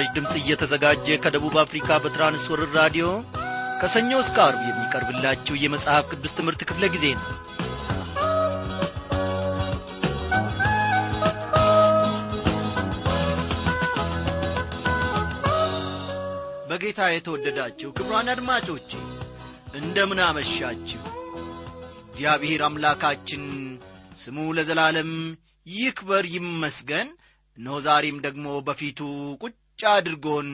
በምስራች ድምፅ እየተዘጋጀ ከደቡብ አፍሪካ በትራንስወርር ራዲዮ ከሰኞ እስከ አርብ የሚቀርብላችሁ የመጽሐፍ ቅዱስ ትምህርት ክፍለ ጊዜ ነው። በጌታ የተወደዳችሁ ክብሯን አድማጮቼ እንደምን አመሻችሁ። እግዚአብሔር አምላካችን ስሙ ለዘላለም ይክበር ይመስገን። እነሆ ዛሬም ደግሞ በፊቱ ቁጭ አድርጎን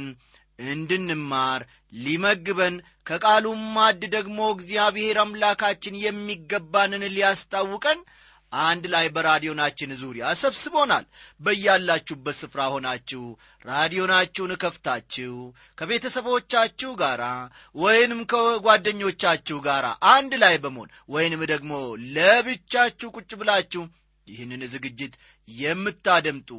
እንድንማር ሊመግበን ከቃሉም ማድ ደግሞ እግዚአብሔር አምላካችን የሚገባንን ሊያስታውቀን አንድ ላይ በራዲዮናችን ዙሪያ ሰብስቦናል። በያላችሁበት ስፍራ ሆናችሁ ራዲዮናችሁን ከፍታችሁ ከቤተሰቦቻችሁ ጋር ወይንም ከጓደኞቻችሁ ጋር አንድ ላይ በመሆን ወይንም ደግሞ ለብቻችሁ ቁጭ ብላችሁ ይህንን ዝግጅት የምታደምጡ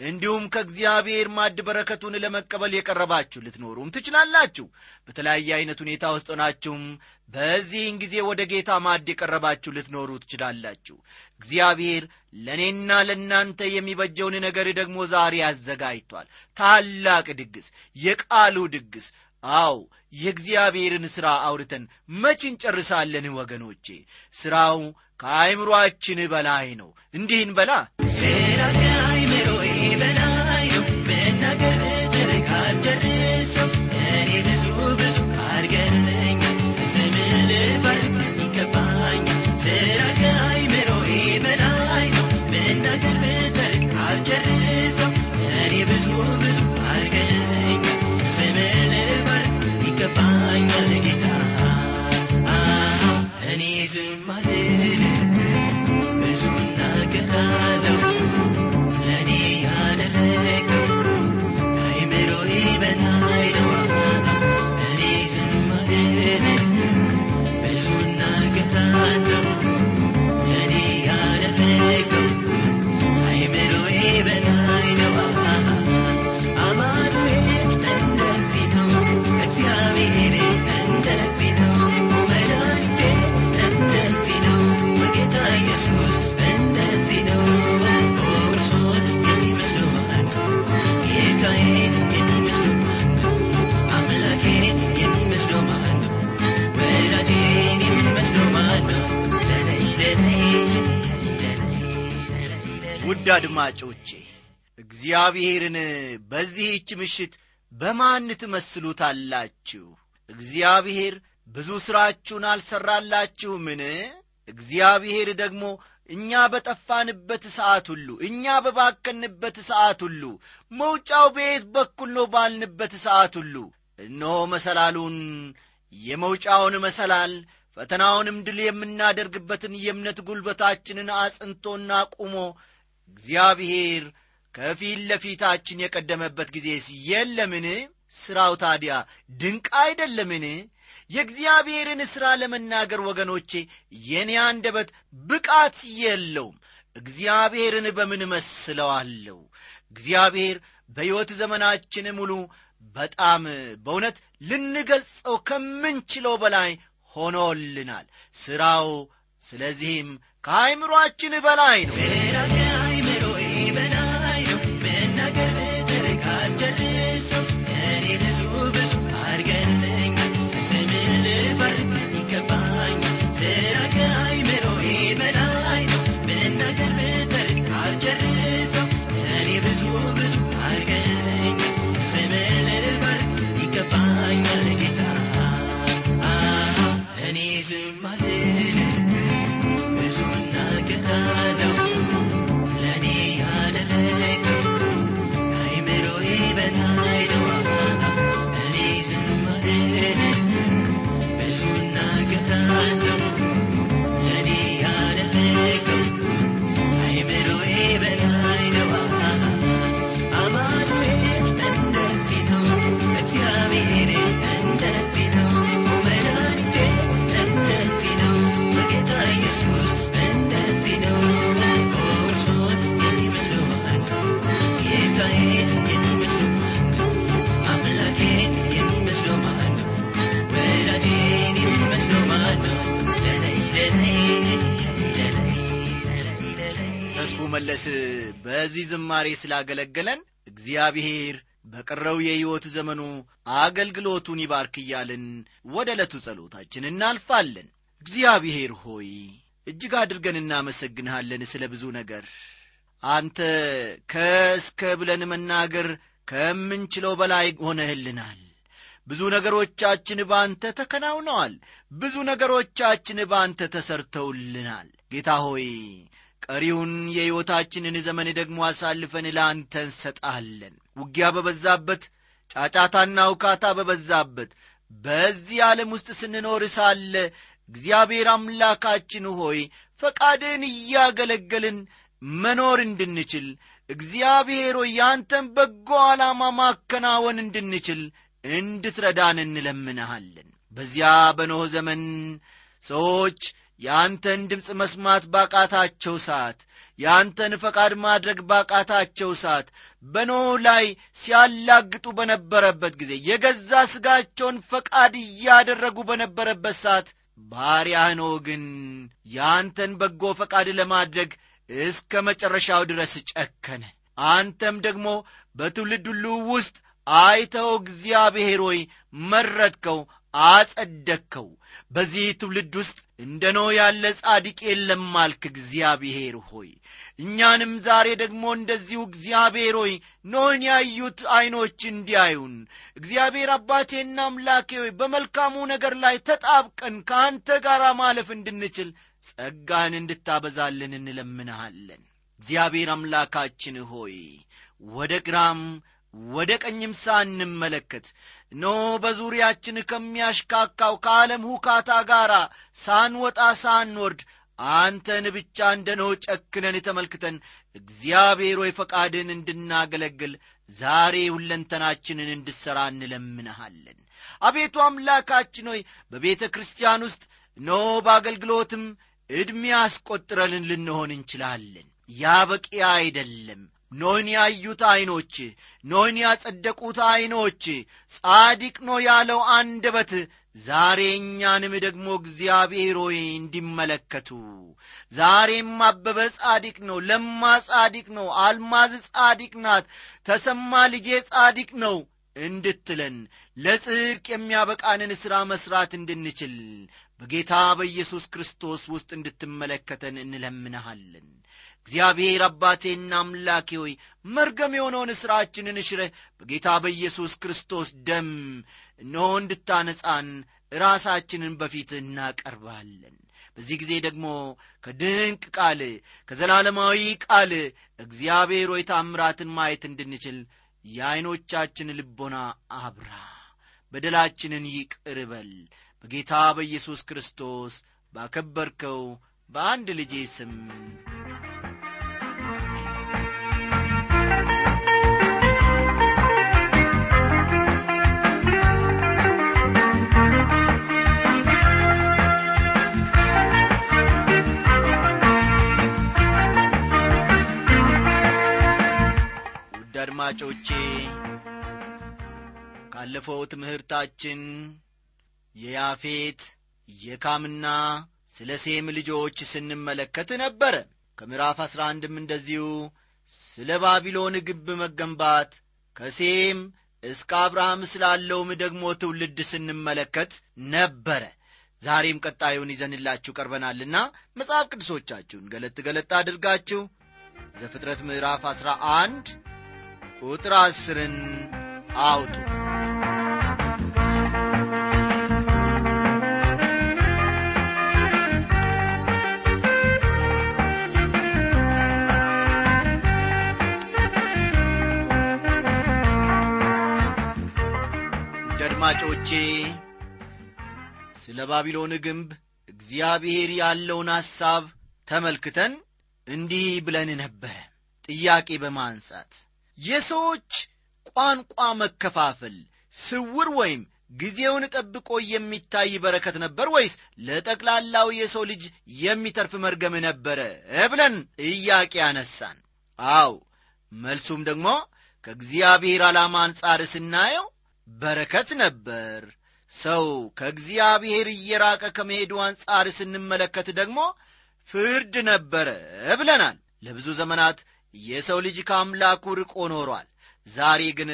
እንዲሁም ከእግዚአብሔር ማድ በረከቱን ለመቀበል የቀረባችሁ ልትኖሩም ትችላላችሁ። በተለያየ አይነት ሁኔታ ውስጥ ሆናችሁም በዚህን ጊዜ ወደ ጌታ ማድ የቀረባችሁ ልትኖሩ ትችላላችሁ። እግዚአብሔር ለእኔና ለእናንተ የሚበጀውን ነገር ደግሞ ዛሬ አዘጋጅቷል። ታላቅ ድግስ የቃሉ ድግስ። አው የእግዚአብሔርን ሥራ አውርተን መች እንጨርሳለን ወገኖቼ? ሥራው ከአይምሮአችን በላይ ነው። እንዲህን በላ ውድ አድማጮቼ እግዚአብሔርን በዚህች ምሽት በማን ትመስሉታላችሁ? እግዚአብሔር ብዙ ሥራችሁን አልሠራላችሁምን እግዚአብሔር ደግሞ እኛ በጠፋንበት ሰዓት ሁሉ እኛ በባከንበት ሰዓት ሁሉ መውጫው በየት በኩል ነው ባልንበት ሰዓት ሁሉ እነሆ መሰላሉን የመውጫውን መሰላል ፈተናውንም ድል የምናደርግበትን የእምነት ጉልበታችንን አጽንቶና ቁሞ እግዚአብሔር ከፊት ለፊታችን የቀደመበት ጊዜስ የለምን? ሥራው ታዲያ ድንቅ አይደለምን? የእግዚአብሔርን ሥራ ለመናገር ወገኖቼ የኔ አንደበት ብቃት የለውም። እግዚአብሔርን በምን መስለዋለሁ? እግዚአብሔር በሕይወት ዘመናችን ሙሉ በጣም በእውነት ልንገልጸው ከምንችለው በላይ ሆኖልናል። ሥራው ስለዚህም ከአይምሮአችን በላይ ነው viven መለስ በዚህ ዝማሬ ስላገለገለን እግዚአብሔር በቀረው የሕይወት ዘመኑ አገልግሎቱን ይባርክ እያልን ወደ ዕለቱ ጸሎታችን እናልፋለን። እግዚአብሔር ሆይ እጅግ አድርገን እናመሰግንሃለን ስለ ብዙ ነገር። አንተ ከእስከ ብለን መናገር ከምንችለው በላይ ሆነህልናል። ብዙ ነገሮቻችን ባንተ ተከናውነዋል። ብዙ ነገሮቻችን ባንተ ተሰርተውልናል። ጌታ ሆይ ቀሪውን የሕይወታችንን ዘመን ደግሞ አሳልፈን ለአንተ እንሰጣለን ውጊያ በበዛበት ጫጫታና ውካታ በበዛበት በዚህ ዓለም ውስጥ ስንኖር ሳለ እግዚአብሔር አምላካችን ሆይ ፈቃድን እያገለገልን መኖር እንድንችል እግዚአብሔር ሆይ ያንተን በጎ ዓላማ ማከናወን እንድንችል እንድትረዳን እንለምንሃለን። በዚያ በኖህ ዘመን ሰዎች የአንተን ድምፅ መስማት ባቃታቸው ሰዓት የአንተን ፈቃድ ማድረግ ባቃታቸው ሰዓት በኖህ ላይ ሲያላግጡ በነበረበት ጊዜ የገዛ ሥጋቸውን ፈቃድ እያደረጉ በነበረበት ሰዓት ባሪያህ ኖህ ግን የአንተን በጎ ፈቃድ ለማድረግ እስከ መጨረሻው ድረስ ጨከነ። አንተም ደግሞ በትውልድ ሁሉ ውስጥ አይተው እግዚአብሔር ሆይ መረጥከው አጸደቅከው። በዚህ ትውልድ ውስጥ እንደ ኖህ ያለ ጻድቅ የለም አልክ እግዚአብሔር ሆይ። እኛንም ዛሬ ደግሞ እንደዚሁ እግዚአብሔር ሆይ ኖህን ያዩት ዐይኖች እንዲያዩን። እግዚአብሔር አባቴና አምላኬ ሆይ በመልካሙ ነገር ላይ ተጣብቀን ከአንተ ጋር ማለፍ እንድንችል ጸጋህን እንድታበዛልን እንለምንሃለን። እግዚአብሔር አምላካችን ሆይ ወደ ግራም ወደ ቀኝም ሳንመለከት ኖህ በዙሪያችን ከሚያሽካካው ከዓለም ሁካታ ጋር ሳንወጣ ሳንወርድ አንተን ብቻ እንደ ኖህ ጨክነን ተመልክተን እግዚአብሔር ሆይ ፈቃድህን እንድናገለግል ዛሬ ሁለንተናችንን እንድሠራ እንለምንሃለን። አቤቱ አምላካችን ሆይ በቤተ ክርስቲያን ውስጥ ኖህ በአገልግሎትም ዕድሜ አስቈጥረን ልንሆን እንችላለን። ያ በቂ አይደለም ኖህን ያዩት ዐይኖች ኖህን ያጸደቁት ዐይኖች ጻድቅ ኖህ ያለው አንደበት ዛሬ እኛንም ደግሞ እግዚአብሔር ሆይ እንዲመለከቱ። ዛሬም አበበ ጻድቅ ነው ለማ ጻድቅ ነው አልማዝ ጻድቅ ናት ተሰማ ልጄ ጻድቅ ነው እንድትለን ለጽድቅ የሚያበቃንን ሥራ መሥራት እንድንችል በጌታ በኢየሱስ ክርስቶስ ውስጥ እንድትመለከተን እንለምንሃለን እግዚአብሔር አባቴና አምላኬ ሆይ መርገም የሆነውን ሥራችንን እሽረህ በጌታ በኢየሱስ ክርስቶስ ደም እነሆ እንድታነጻን ራሳችንን በፊት እናቀርባለን። በዚህ ጊዜ ደግሞ ከድንቅ ቃል ከዘላለማዊ ቃል እግዚአብሔር ሆይ ታምራትን ማየት እንድንችል የዐይኖቻችን ልቦና አብራ በደላችንን ይቅር በል። በጌታ በኢየሱስ ክርስቶስ ባከበርከው በአንድ ልጄ ስም አድማጮቼ ካለፈው ትምህርታችን የያፌት የካምና ስለ ሴም ልጆች ስንመለከት ነበረ። ከምዕራፍ አሥራ አንድም እንደዚሁ ስለ ባቢሎን ግብ መገንባት ከሴም እስከ አብርሃም ስላለውም ደግሞ ትውልድ ስንመለከት ነበረ። ዛሬም ቀጣዩን ይዘንላችሁ ቀርበናልና መጽሐፍ ቅዱሶቻችሁን ገለጥ ገለጥ አድርጋችሁ ዘፍጥረት ምዕራፍ አሥራ አንድ ቁጥር አስርን አውጡ። አድማጮቼ ስለ ባቢሎን ግንብ እግዚአብሔር ያለውን ሐሳብ ተመልክተን እንዲህ ብለን ነበረ ጥያቄ በማንሳት የሰዎች ቋንቋ መከፋፈል ስውር ወይም ጊዜውን ጠብቆ የሚታይ በረከት ነበር ወይስ ለጠቅላላው የሰው ልጅ የሚተርፍ መርገም ነበረ ብለን ጥያቄ አነሳን? አው መልሱም ደግሞ ከእግዚአብሔር ዓላማ አንጻር ስናየው በረከት ነበር። ሰው ከእግዚአብሔር እየራቀ ከመሄዱ አንጻር ስንመለከት ደግሞ ፍርድ ነበረ ብለናል። ለብዙ ዘመናት የሰው ልጅ ከአምላኩ ርቆ ኖሯል። ዛሬ ግን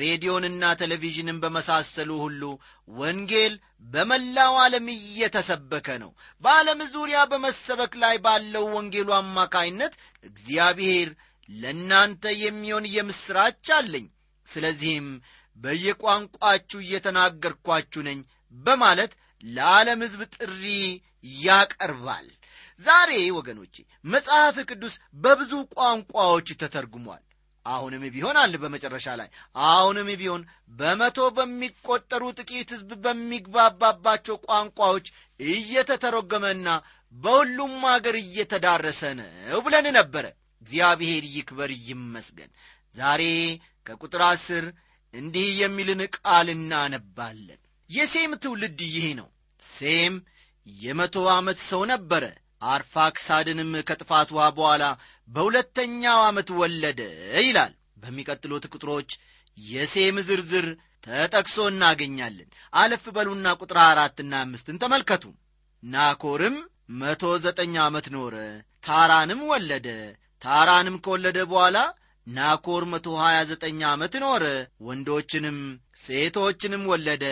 ሬዲዮንና ቴሌቪዥንን በመሳሰሉ ሁሉ ወንጌል በመላው ዓለም እየተሰበከ ነው። በዓለም ዙሪያ በመሰበክ ላይ ባለው ወንጌሉ አማካይነት እግዚአብሔር ለእናንተ የሚሆን የምሥራች አለኝ። ስለዚህም በየቋንቋችሁ እየተናገርኳችሁ ነኝ በማለት ለዓለም ሕዝብ ጥሪ ያቀርባል ዛሬ ወገኖቼ መጽሐፍ ቅዱስ በብዙ ቋንቋዎች ተተርጉሟል። አሁንም ቢሆን አለ በመጨረሻ ላይ። አሁንም ቢሆን በመቶ በሚቆጠሩ ጥቂት ሕዝብ በሚግባባባቸው ቋንቋዎች እየተተረጎመና በሁሉም አገር እየተዳረሰ ነው ብለን ነበረ። እግዚአብሔር ይክበር ይመስገን። ዛሬ ከቁጥር አስር እንዲህ የሚልን ቃል እናነባለን። የሴም ትውልድ ይህ ነው። ሴም የመቶ ዓመት ሰው ነበረ አርፋክሳድንም ከጥፋት ውሃ በኋላ በሁለተኛው ዓመት ወለደ ይላል። በሚቀጥሉት ቁጥሮች የሴም ዝርዝር ተጠቅሶ እናገኛለን። አለፍ በሉና ቁጥር አራትና አምስትን ተመልከቱ። ናኮርም መቶ ዘጠኝ ዓመት ኖረ ታራንም ወለደ። ታራንም ከወለደ በኋላ ናኮር መቶ ሀያ ዘጠኝ ዓመት ኖረ ወንዶችንም ሴቶችንም ወለደ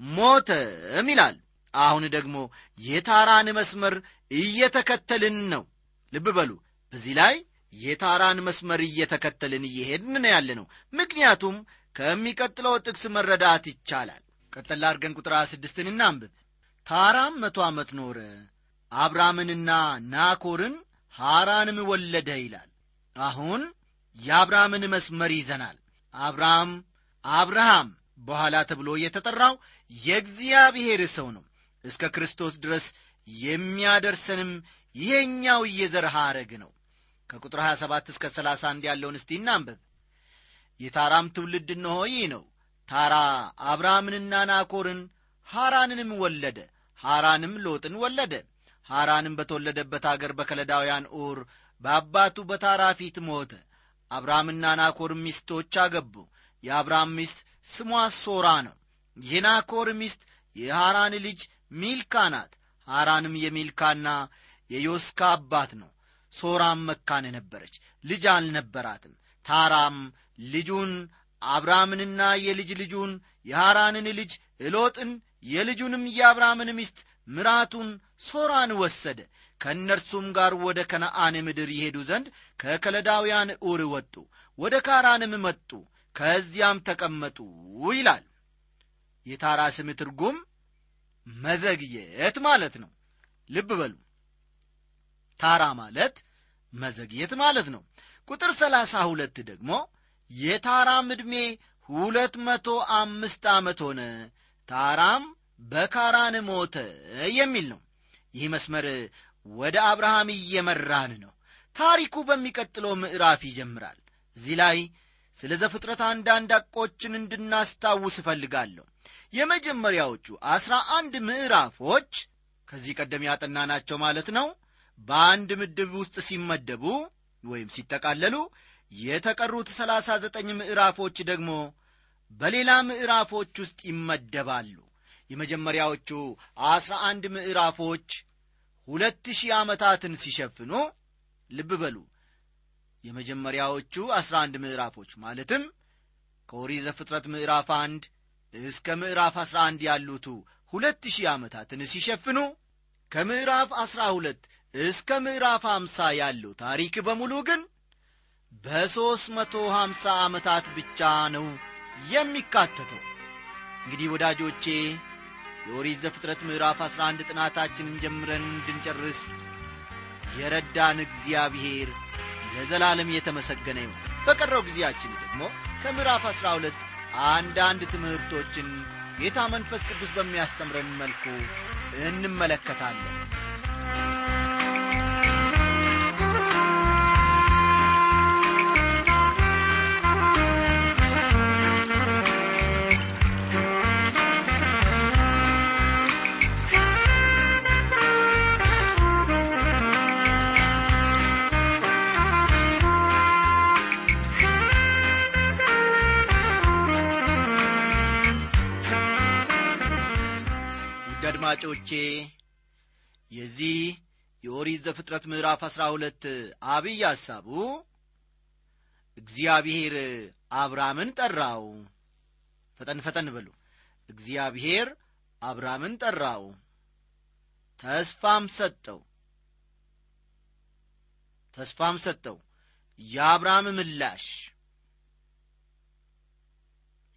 ሞተም ይላል አሁን ደግሞ የታራን መስመር እየተከተልን ነው። ልብ በሉ በዚህ ላይ የታራን መስመር እየተከተልን እየሄድን ነው ያለ ነው ምክንያቱም ከሚቀጥለው ጥቅስ መረዳት ይቻላል። ቀጠላ አድርገን ቁጥር ስድስትን እናንብብ። ታራም መቶ ዓመት ኖረ አብራምንና ናኮርን ሐራንም ወለደ ይላል። አሁን የአብርሃምን መስመር ይዘናል። አብርሃም አብርሃም በኋላ ተብሎ የተጠራው የእግዚአብሔር ሰው ነው እስከ ክርስቶስ ድረስ የሚያደርሰንም ይሄኛው የዘር ሐረግ ነው። ከቁጥር 27 እስከ 31 ያለውን እስቲ እናንበብ የታራም ትውልድ እነሆ ይህ ነው። ታራ አብርሃምንና ናኮርን ሐራንንም ወለደ ሐራንም ሎጥን ወለደ። ሐራንም በተወለደበት አገር በከለዳውያን ኡር በአባቱ በታራ ፊት ሞተ። አብርሃምና ናኮር ሚስቶች አገቡ። የአብርሃም ሚስት ስሟ ሶራ ነው። የናኮር ሚስት የሐራን ልጅ ሚልካ ናት። ሐራንም የሚልካና የዮስካ አባት ነው። ሶራም መካን ነበረች ልጅ አልነበራትም። ታራም ልጁን አብርሃምንና የልጅ ልጁን የሐራንን ልጅ እሎጥን የልጁንም የአብርሃምን ሚስት ምራቱን ሶራን ወሰደ። ከእነርሱም ጋር ወደ ከነአን ምድር ይሄዱ ዘንድ ከከለዳውያን ኡር ወጡ ወደ ካራንም መጡ ከዚያም ተቀመጡ ይላል። የታራ ስም ትርጉም መዘግየት ማለት ነው። ልብ በሉ። ታራ ማለት መዘግየት ማለት ነው። ቁጥር ሰላሳ ሁለት ደግሞ የታራም ዕድሜ ሁለት መቶ አምስት ዓመት ሆነ። ታራም በካራን ሞተ የሚል ነው። ይህ መስመር ወደ አብርሃም እየመራን ነው። ታሪኩ በሚቀጥለው ምዕራፍ ይጀምራል። እዚህ ላይ ስለ ዘፍጥረት አንዳንድ አቆችን እንድናስታውስ እፈልጋለሁ የመጀመሪያዎቹ አስራ አንድ ምዕራፎች ከዚህ ቀደም ያጠናናቸው ማለት ነው። በአንድ ምድብ ውስጥ ሲመደቡ ወይም ሲጠቃለሉ የተቀሩት ሰላሳ ዘጠኝ ምዕራፎች ደግሞ በሌላ ምዕራፎች ውስጥ ይመደባሉ። የመጀመሪያዎቹ አስራ አንድ ምዕራፎች ሁለት ሺህ ዓመታትን ሲሸፍኑ ልብ በሉ። የመጀመሪያዎቹ አስራ አንድ ምዕራፎች ማለትም ከኦሪት ዘፍጥረት ምዕራፍ አንድ እስከ ምዕራፍ አስራ አንድ ያሉቱ ሁለት ሺህ ዓመታትን ሲሸፍኑ ከምዕራፍ አስራ ሁለት እስከ ምዕራፍ አምሳ ያለው ታሪክ በሙሉ ግን በሦስት መቶ ሀምሳ ዓመታት ብቻ ነው የሚካተተው። እንግዲህ ወዳጆቼ የኦሪት ዘፍጥረት ምዕራፍ አስራ አንድ ጥናታችንን ጀምረን እንድንጨርስ የረዳን እግዚአብሔር ለዘላለም የተመሰገነ ይሁን። በቀረው ጊዜያችን ደግሞ ከምዕራፍ አስራ ሁለት አንዳንድ ትምህርቶችን ጌታ መንፈስ ቅዱስ በሚያስተምረን መልኩ እንመለከታለን አድማጮቼ የዚህ የኦሪት ዘፍጥረት ምዕራፍ አሥራ ሁለት አብይ ሐሳቡ እግዚአብሔር አብርሃምን ጠራው። ፈጠን ፈጠን በሉ። እግዚአብሔር አብርሃምን ጠራው። ተስፋም ሰጠው። ተስፋም ሰጠው። የአብርሃም ምላሽ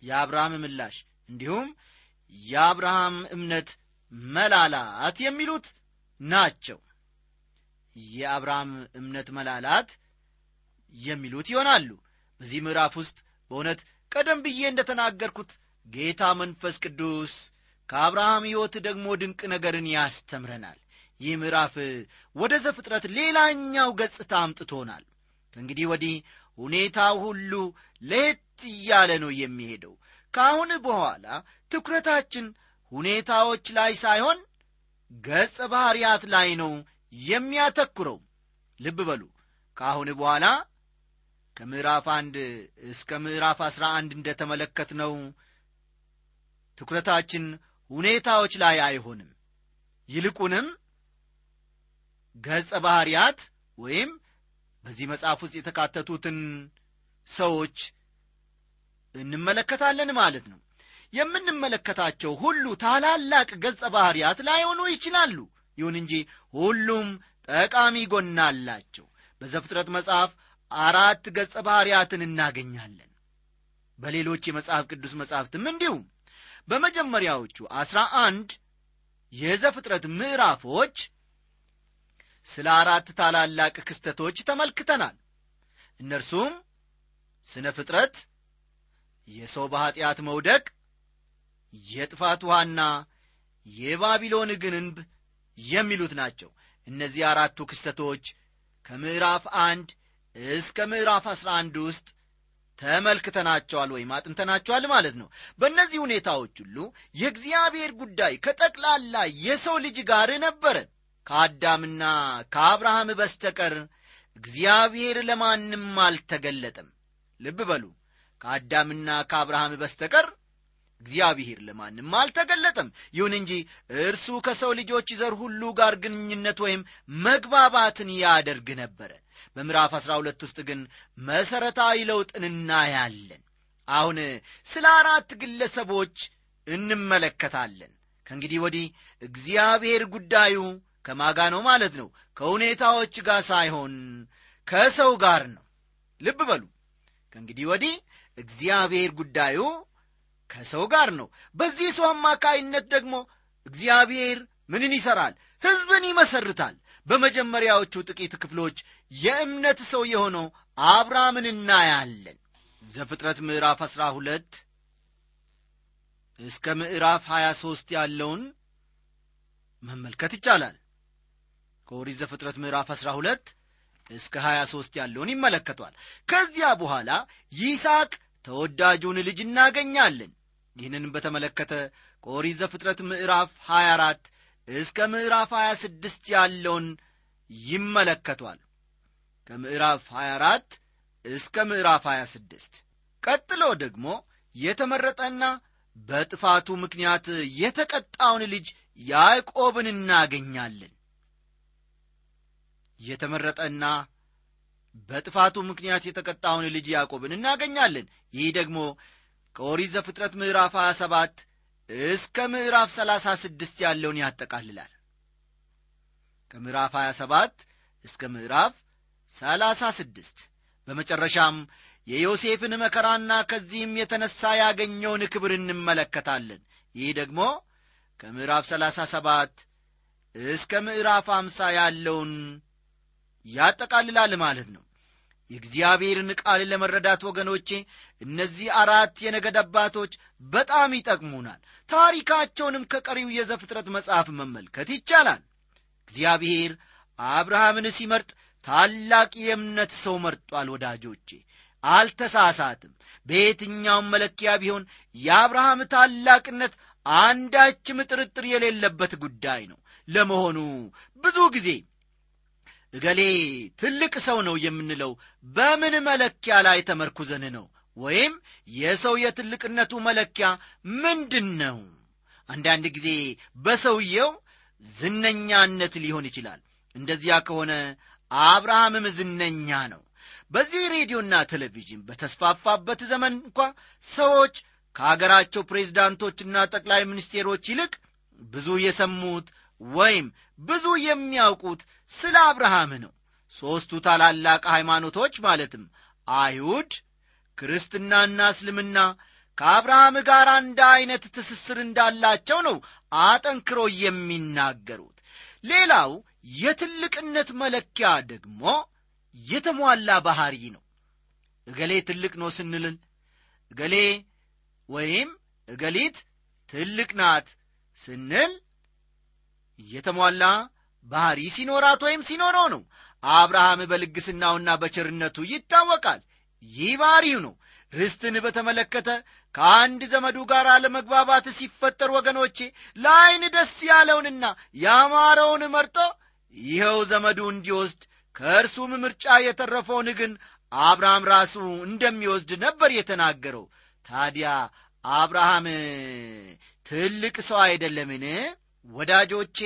የአብርሃም ምላሽ እንዲሁም የአብርሃም እምነት መላላት የሚሉት ናቸው። የአብርሃም እምነት መላላት የሚሉት ይሆናሉ። በዚህ ምዕራፍ ውስጥ በእውነት ቀደም ብዬ እንደ ተናገርኩት ጌታ መንፈስ ቅዱስ ከአብርሃም ሕይወት ደግሞ ድንቅ ነገርን ያስተምረናል። ይህ ምዕራፍ ወደ ዘፍጥረት ሌላኛው ገጽታ አምጥቶናል። ከእንግዲህ ወዲህ ሁኔታው ሁሉ ለየት እያለ ነው የሚሄደው። ከአሁን በኋላ ትኩረታችን ሁኔታዎች ላይ ሳይሆን ገጸ ባሕርያት ላይ ነው የሚያተኩረው። ልብ በሉ። ከአሁን በኋላ ከምዕራፍ አንድ እስከ ምዕራፍ አስራ አንድ እንደ ተመለከትነው ትኩረታችን ሁኔታዎች ላይ አይሆንም። ይልቁንም ገጸ ባሕርያት ወይም በዚህ መጽሐፍ ውስጥ የተካተቱትን ሰዎች እንመለከታለን ማለት ነው የምንመለከታቸው ሁሉ ታላላቅ ገጸ ባሕርያት ላይሆኑ ይችላሉ። ይሁን እንጂ ሁሉም ጠቃሚ ጎና አላቸው። በዘፍጥረት መጽሐፍ አራት ገጸ ባሕርያትን እናገኛለን። በሌሎች የመጽሐፍ ቅዱስ መጻሕፍትም እንዲሁም በመጀመሪያዎቹ አስራ አንድ የዘፍጥረት ምዕራፎች ስለ አራት ታላላቅ ክስተቶች ተመልክተናል። እነርሱም ስነ ፍጥረት የሰው በኀጢአት መውደቅ የጥፋት ውሃና የባቢሎን ግንብ የሚሉት ናቸው። እነዚህ አራቱ ክስተቶች ከምዕራፍ አንድ እስከ ምዕራፍ አስራ አንድ ውስጥ ተመልክተናቸዋል ወይም አጥንተናቸዋል ማለት ነው። በእነዚህ ሁኔታዎች ሁሉ የእግዚአብሔር ጉዳይ ከጠቅላላ የሰው ልጅ ጋር ነበረ። ከአዳምና ከአብርሃም በስተቀር እግዚአብሔር ለማንም አልተገለጠም። ልብ በሉ። ከአዳምና ከአብርሃም በስተቀር እግዚአብሔር ለማንም አልተገለጠም። ይሁን እንጂ እርሱ ከሰው ልጆች ዘር ሁሉ ጋር ግንኙነት ወይም መግባባትን ያደርግ ነበረ። በምዕራፍ አሥራ ሁለት ውስጥ ግን መሠረታዊ ለውጥን እናያለን። አሁን ስለ አራት ግለሰቦች እንመለከታለን። ከእንግዲህ ወዲህ እግዚአብሔር ጉዳዩ ከማጋ ነው ማለት ነው። ከሁኔታዎች ጋር ሳይሆን ከሰው ጋር ነው። ልብ በሉ። ከእንግዲህ ወዲህ እግዚአብሔር ጉዳዩ ከሰው ጋር ነው። በዚህ ሰው አማካይነት ደግሞ እግዚአብሔር ምንን ይሠራል ሕዝብን ይመሰርታል። በመጀመሪያዎቹ ጥቂት ክፍሎች የእምነት ሰው የሆነው አብርሃምን እናያለን። ዘፍጥረት ምዕራፍ አሥራ ሁለት እስከ ምዕራፍ ሀያ ሦስት ያለውን መመልከት ይቻላል። ከኦሪት ዘፍጥረት ምዕራፍ አሥራ ሁለት እስከ ሀያ ሦስት ያለውን ይመለከቷል። ከዚያ በኋላ ይስሐቅ ተወዳጁን ልጅ እናገኛለን ይህንንም በተመለከተ ከኦሪት ዘፍጥረት ምዕራፍ 24 እስከ ምዕራፍ 26 ያለውን ይመለከቷል። ከምዕራፍ 24 እስከ ምዕራፍ 26 ቀጥሎ ደግሞ የተመረጠና በጥፋቱ ምክንያት የተቀጣውን ልጅ ያዕቆብን እናገኛለን። የተመረጠና በጥፋቱ ምክንያት የተቀጣውን ልጅ ያዕቆብን እናገኛለን። ይህ ደግሞ ከኦሪት ዘፍጥረት ምዕራፍ 27 እስከ ምዕራፍ 36 ያለውን ያጠቃልላል። ከምዕራፍ 27 እስከ ምዕራፍ 36 በመጨረሻም የዮሴፍን መከራና ከዚህም የተነሣ ያገኘውን ክብር እንመለከታለን። ይህ ደግሞ ከምዕራፍ 37 እስከ ምዕራፍ 50 ያለውን ያጠቃልላል ማለት ነው የእግዚአብሔርን ቃል ለመረዳት ወገኖቼ እነዚህ አራት የነገድ አባቶች በጣም ይጠቅሙናል። ታሪካቸውንም ከቀሪው የዘፍጥረት መጽሐፍ መመልከት ይቻላል። እግዚአብሔር አብርሃምን ሲመርጥ ታላቅ የእምነት ሰው መርጧል። ወዳጆቼ አልተሳሳትም። በየትኛውም መለኪያ ቢሆን የአብርሃም ታላቅነት አንዳችም ጥርጥር የሌለበት ጉዳይ ነው። ለመሆኑ ብዙ ጊዜ እገሌ ትልቅ ሰው ነው የምንለው በምን መለኪያ ላይ ተመርኩዘን ነው? ወይም የሰው የትልቅነቱ መለኪያ ምንድን ነው አንዳንድ ጊዜ በሰውየው ዝነኛነት ሊሆን ይችላል። እንደዚያ ከሆነ አብርሃምም ዝነኛ ነው። በዚህ ሬዲዮና ቴሌቪዥን በተስፋፋበት ዘመን እንኳ ሰዎች ከአገራቸው ፕሬዝዳንቶችና ጠቅላይ ሚኒስቴሮች ይልቅ ብዙ የሰሙት ወይም ብዙ የሚያውቁት ስለ አብርሃም ነው። ሦስቱ ታላላቅ ሃይማኖቶች ማለትም አይሁድ ክርስትናና እስልምና ከአብርሃም ጋር አንድ ዐይነት ትስስር እንዳላቸው ነው አጠንክሮ የሚናገሩት። ሌላው የትልቅነት መለኪያ ደግሞ የተሟላ ባሕሪ ነው። እገሌ ትልቅ ነው ስንልን እገሌ ወይም እገሊት ትልቅ ናት ስንል የተሟላ ባሕሪ ሲኖራት ወይም ሲኖረው ነው። አብርሃም በልግስናውና በቸርነቱ ይታወቃል። ይህ ባሕሪው ነው። ርስትን በተመለከተ ከአንድ ዘመዱ ጋር አለመግባባት ሲፈጠር ወገኖቼ ለዐይን ደስ ያለውንና ያማረውን መርጦ ይኸው ዘመዱ እንዲወስድ ከእርሱም ምርጫ የተረፈውን ግን አብርሃም ራሱ እንደሚወስድ ነበር የተናገረው። ታዲያ አብርሃም ትልቅ ሰው አይደለምን ወዳጆቼ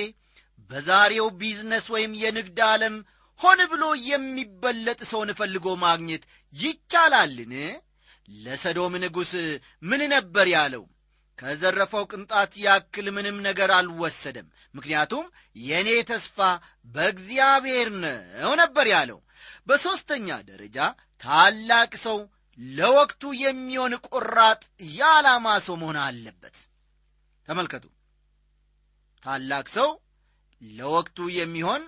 በዛሬው ቢዝነስ ወይም የንግድ ዓለም ሆን ብሎ የሚበለጥ ሰውን ፈልጎ ማግኘት ይቻላልን? ለሰዶም ንጉሥ ምን ነበር ያለው? ከዘረፈው ቅንጣት ያክል ምንም ነገር አልወሰደም። ምክንያቱም የእኔ ተስፋ በእግዚአብሔር ነው ነበር ያለው። በሦስተኛ ደረጃ ታላቅ ሰው ለወቅቱ የሚሆን ቁራጥ የዓላማ ሰው መሆን አለበት። ተመልከቱ ታላቅ ሰው ለወቅቱ የሚሆን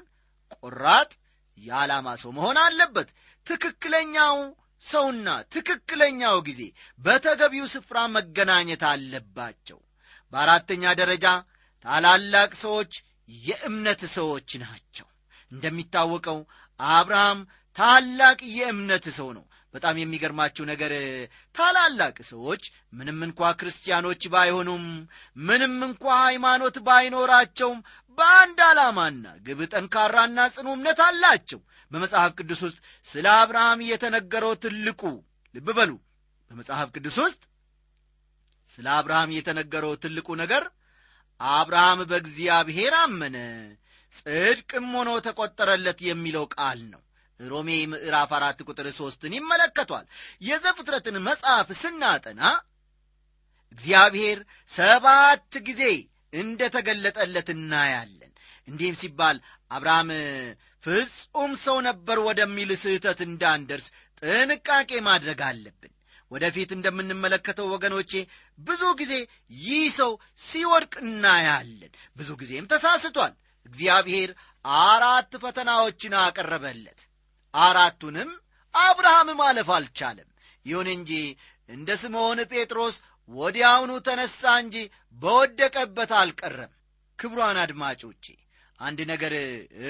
ቁራጥ የዓላማ ሰው መሆን አለበት። ትክክለኛው ሰውና ትክክለኛው ጊዜ በተገቢው ስፍራ መገናኘት አለባቸው። በአራተኛ ደረጃ ታላላቅ ሰዎች የእምነት ሰዎች ናቸው። እንደሚታወቀው አብርሃም ታላቅ የእምነት ሰው ነው በጣም የሚገርማችሁ ነገር ታላላቅ ሰዎች ምንም እንኳ ክርስቲያኖች ባይሆኑም ምንም እንኳ ሃይማኖት ባይኖራቸውም በአንድ ዓላማና ግብ ጠንካራና ጽኑ እምነት አላቸው። በመጽሐፍ ቅዱስ ውስጥ ስለ አብርሃም የተነገረው ትልቁ ልብ በሉ። በመጽሐፍ ቅዱስ ውስጥ ስለ አብርሃም የተነገረው ትልቁ ነገር አብርሃም በእግዚአብሔር አመነ ጽድቅም ሆኖ ተቆጠረለት የሚለው ቃል ነው ሮሜ ምዕራፍ አራት ቁጥር ሦስትን ይመለከቷል። የዘፍጥረትን መጽሐፍ ስናጠና እግዚአብሔር ሰባት ጊዜ እንደ ተገለጠለት እናያለን። እንዲህም ሲባል አብርሃም ፍጹም ሰው ነበር ወደሚል ስህተት እንዳንደርስ ጥንቃቄ ማድረግ አለብን። ወደፊት እንደምንመለከተው ወገኖቼ ብዙ ጊዜ ይህ ሰው ሲወድቅ እናያለን። ብዙ ጊዜም ተሳስቷል። እግዚአብሔር አራት ፈተናዎችን አቀረበለት አራቱንም አብርሃም ማለፍ አልቻለም። ይሁን እንጂ እንደ ስምዖን ጴጥሮስ ወዲያውኑ ተነሣ እንጂ በወደቀበት አልቀረም። ክብሯን አድማጮቼ አንድ ነገር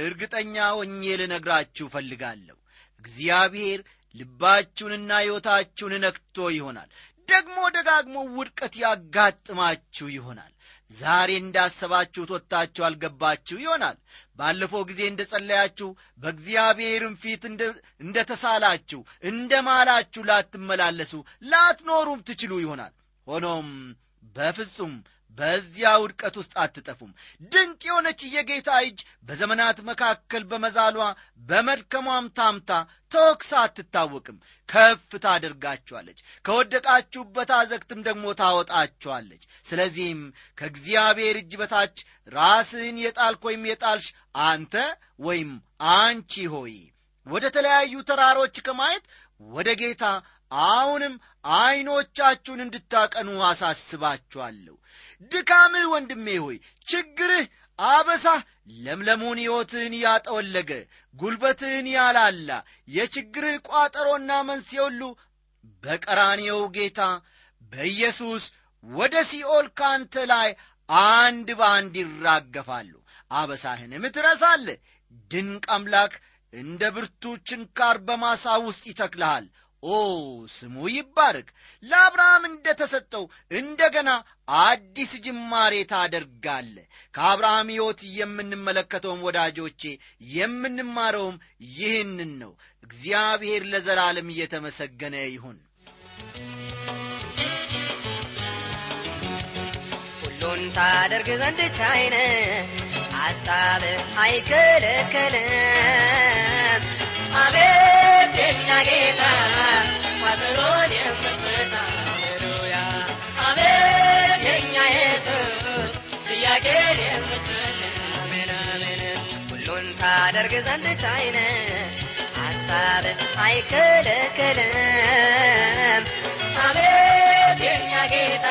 እርግጠኛ ሆኜ ልነግራችሁ እፈልጋለሁ። እግዚአብሔር ልባችሁንና ሕይወታችሁን ነክቶ ይሆናል። ደግሞ ደጋግሞ ውድቀት ያጋጥማችሁ ይሆናል ዛሬ እንዳሰባችሁት ወጥታችሁ አልገባችሁ ይሆናል። ባለፈው ጊዜ እንደ ጸለያችሁ በእግዚአብሔርም ፊት እንደ ተሳላችሁ እንደ ማላችሁ ላትመላለሱ ላትኖሩም ትችሉ ይሆናል። ሆኖም በፍጹም በዚያ ውድቀት ውስጥ አትጠፉም። ድንቅ የሆነች የጌታ እጅ በዘመናት መካከል በመዛሏ በመድከሟም ታምታ ተወክሳ አትታወቅም። ከፍ ታደርጋችኋለች ከወደቃችሁበት አዘግትም ደግሞ ታወጣችኋለች። ስለዚህም ከእግዚአብሔር እጅ በታች ራስህን የጣልክ ወይም የጣልሽ አንተ ወይም አንቺ ሆይ ወደ ተለያዩ ተራሮች ከማየት ወደ ጌታ አሁንም ዐይኖቻችሁን እንድታቀኑ አሳስባችኋለሁ። ድካምህ ወንድሜ ሆይ ችግርህ አበሳህ ለምለሙን ሕይወትህን ያጠወለገ ጉልበትህን ያላላ የችግርህ ቋጠሮና መንስኤ ሁሉ በቀራኔው ጌታ በኢየሱስ ወደ ሲኦል ካንተ ላይ አንድ በአንድ ይራገፋሉ። አበሳህንም ትረሳለ ድንቅ አምላክ እንደ ብርቱ ችንካር በማሳ ውስጥ ይተክልሃል ኦ ስሙ ይባረክ። ለአብርሃም እንደ ተሰጠው እንደገና አዲስ ጅማሬ ታደርጋለ። ከአብርሃም ሕይወት የምንመለከተውም ወዳጆቼ የምንማረውም ይህንን ነው። እግዚአብሔር ለዘላለም እየተመሰገነ ይሁን። ሁሉን ታደርግ ዘንድ ቻይነ ሐሳብ አይከለከልም አቤት የኛ ጌታ ሃሌሉያ አቤት የኛ ኢየሱስ ጥያቄን የምትመልስ አሜን አሜን ታደርግ ዘንድ ቻይነ ሐሳብ አይከለከልም አቤት የኛ ጌታ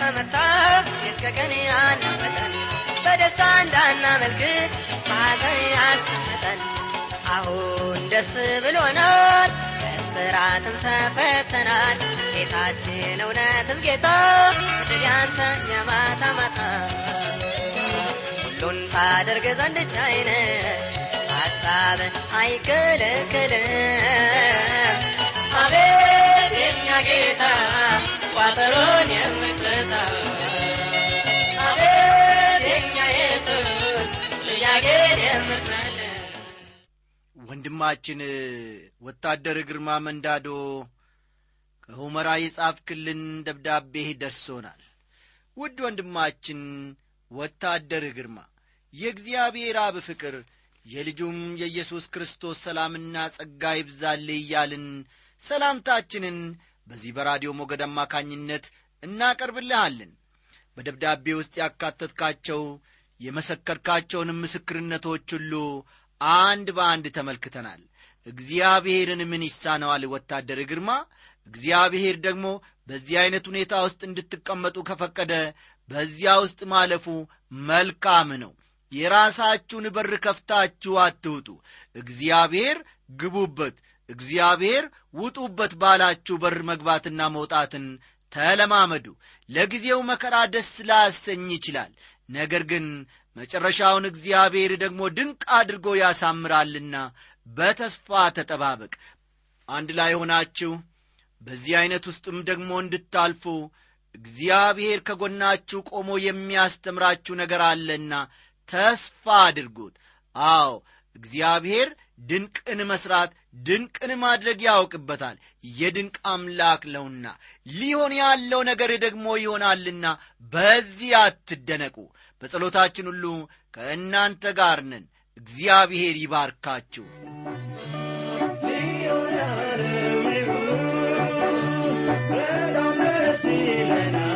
ተመታ ሌት ከቀን ያናመጠን በደስታ እንዳናመልክ በሐዘን ያስቀመጠን አሁን ደስ ብሎናል በስራትም ተፈተናል። ጌታችን እውነትም ጌታ ያንተ የማታ ማታ። ሁሉን ታደርግ ዘንድ ቻይነ ሐሳብ አይከለከልም አቤት የኛ ጌታ ቋጠሮን የምትፈታ አቤት የኛ ኢየሱስ ጥያቄን የምትመልስ ወንድማችን ወታደር ግርማ መንዳዶ ከሁመራ የጻፍክልን ደብዳቤ ደርሶናል። ውድ ወንድማችን ወታደር ግርማ የእግዚአብሔር አብ ፍቅር የልጁም የኢየሱስ ክርስቶስ ሰላምና ጸጋ ይብዛልህ እያልን ሰላምታችንን በዚህ በራዲዮ ሞገድ አማካኝነት እናቀርብልሃለን። በደብዳቤ ውስጥ ያካተትካቸው የመሰከርካቸውንም ምስክርነቶች ሁሉ አንድ በአንድ ተመልክተናል። እግዚአብሔርን ምን ይሳነዋል? ወታደር ግርማ እግዚአብሔር ደግሞ በዚህ ዐይነት ሁኔታ ውስጥ እንድትቀመጡ ከፈቀደ በዚያ ውስጥ ማለፉ መልካም ነው። የራሳችሁን በር ከፍታችሁ አትውጡ። እግዚአብሔር ግቡበት እግዚአብሔር ውጡበት ባላችሁ በር መግባትና መውጣትን ተለማመዱ። ለጊዜው መከራ ደስ ላያሰኝ ይችላል ነገር ግን መጨረሻውን እግዚአብሔር ደግሞ ድንቅ አድርጎ ያሳምራልና በተስፋ ተጠባበቅ። አንድ ላይ ሆናችሁ በዚህ ዐይነት ውስጥም ደግሞ እንድታልፉ እግዚአብሔር ከጎናችሁ ቆሞ የሚያስተምራችሁ ነገር አለና ተስፋ አድርጉት። አዎ እግዚአብሔር ድንቅን መሥራት ድንቅን ማድረግ ያውቅበታል። የድንቅ አምላክ ነውና ሊሆን ያለው ነገር ደግሞ ይሆናልና በዚህ አትደነቁ። በጸሎታችን ሁሉ ከእናንተ ጋር ነን። እግዚአብሔር ይባርካችሁ። ሰንተን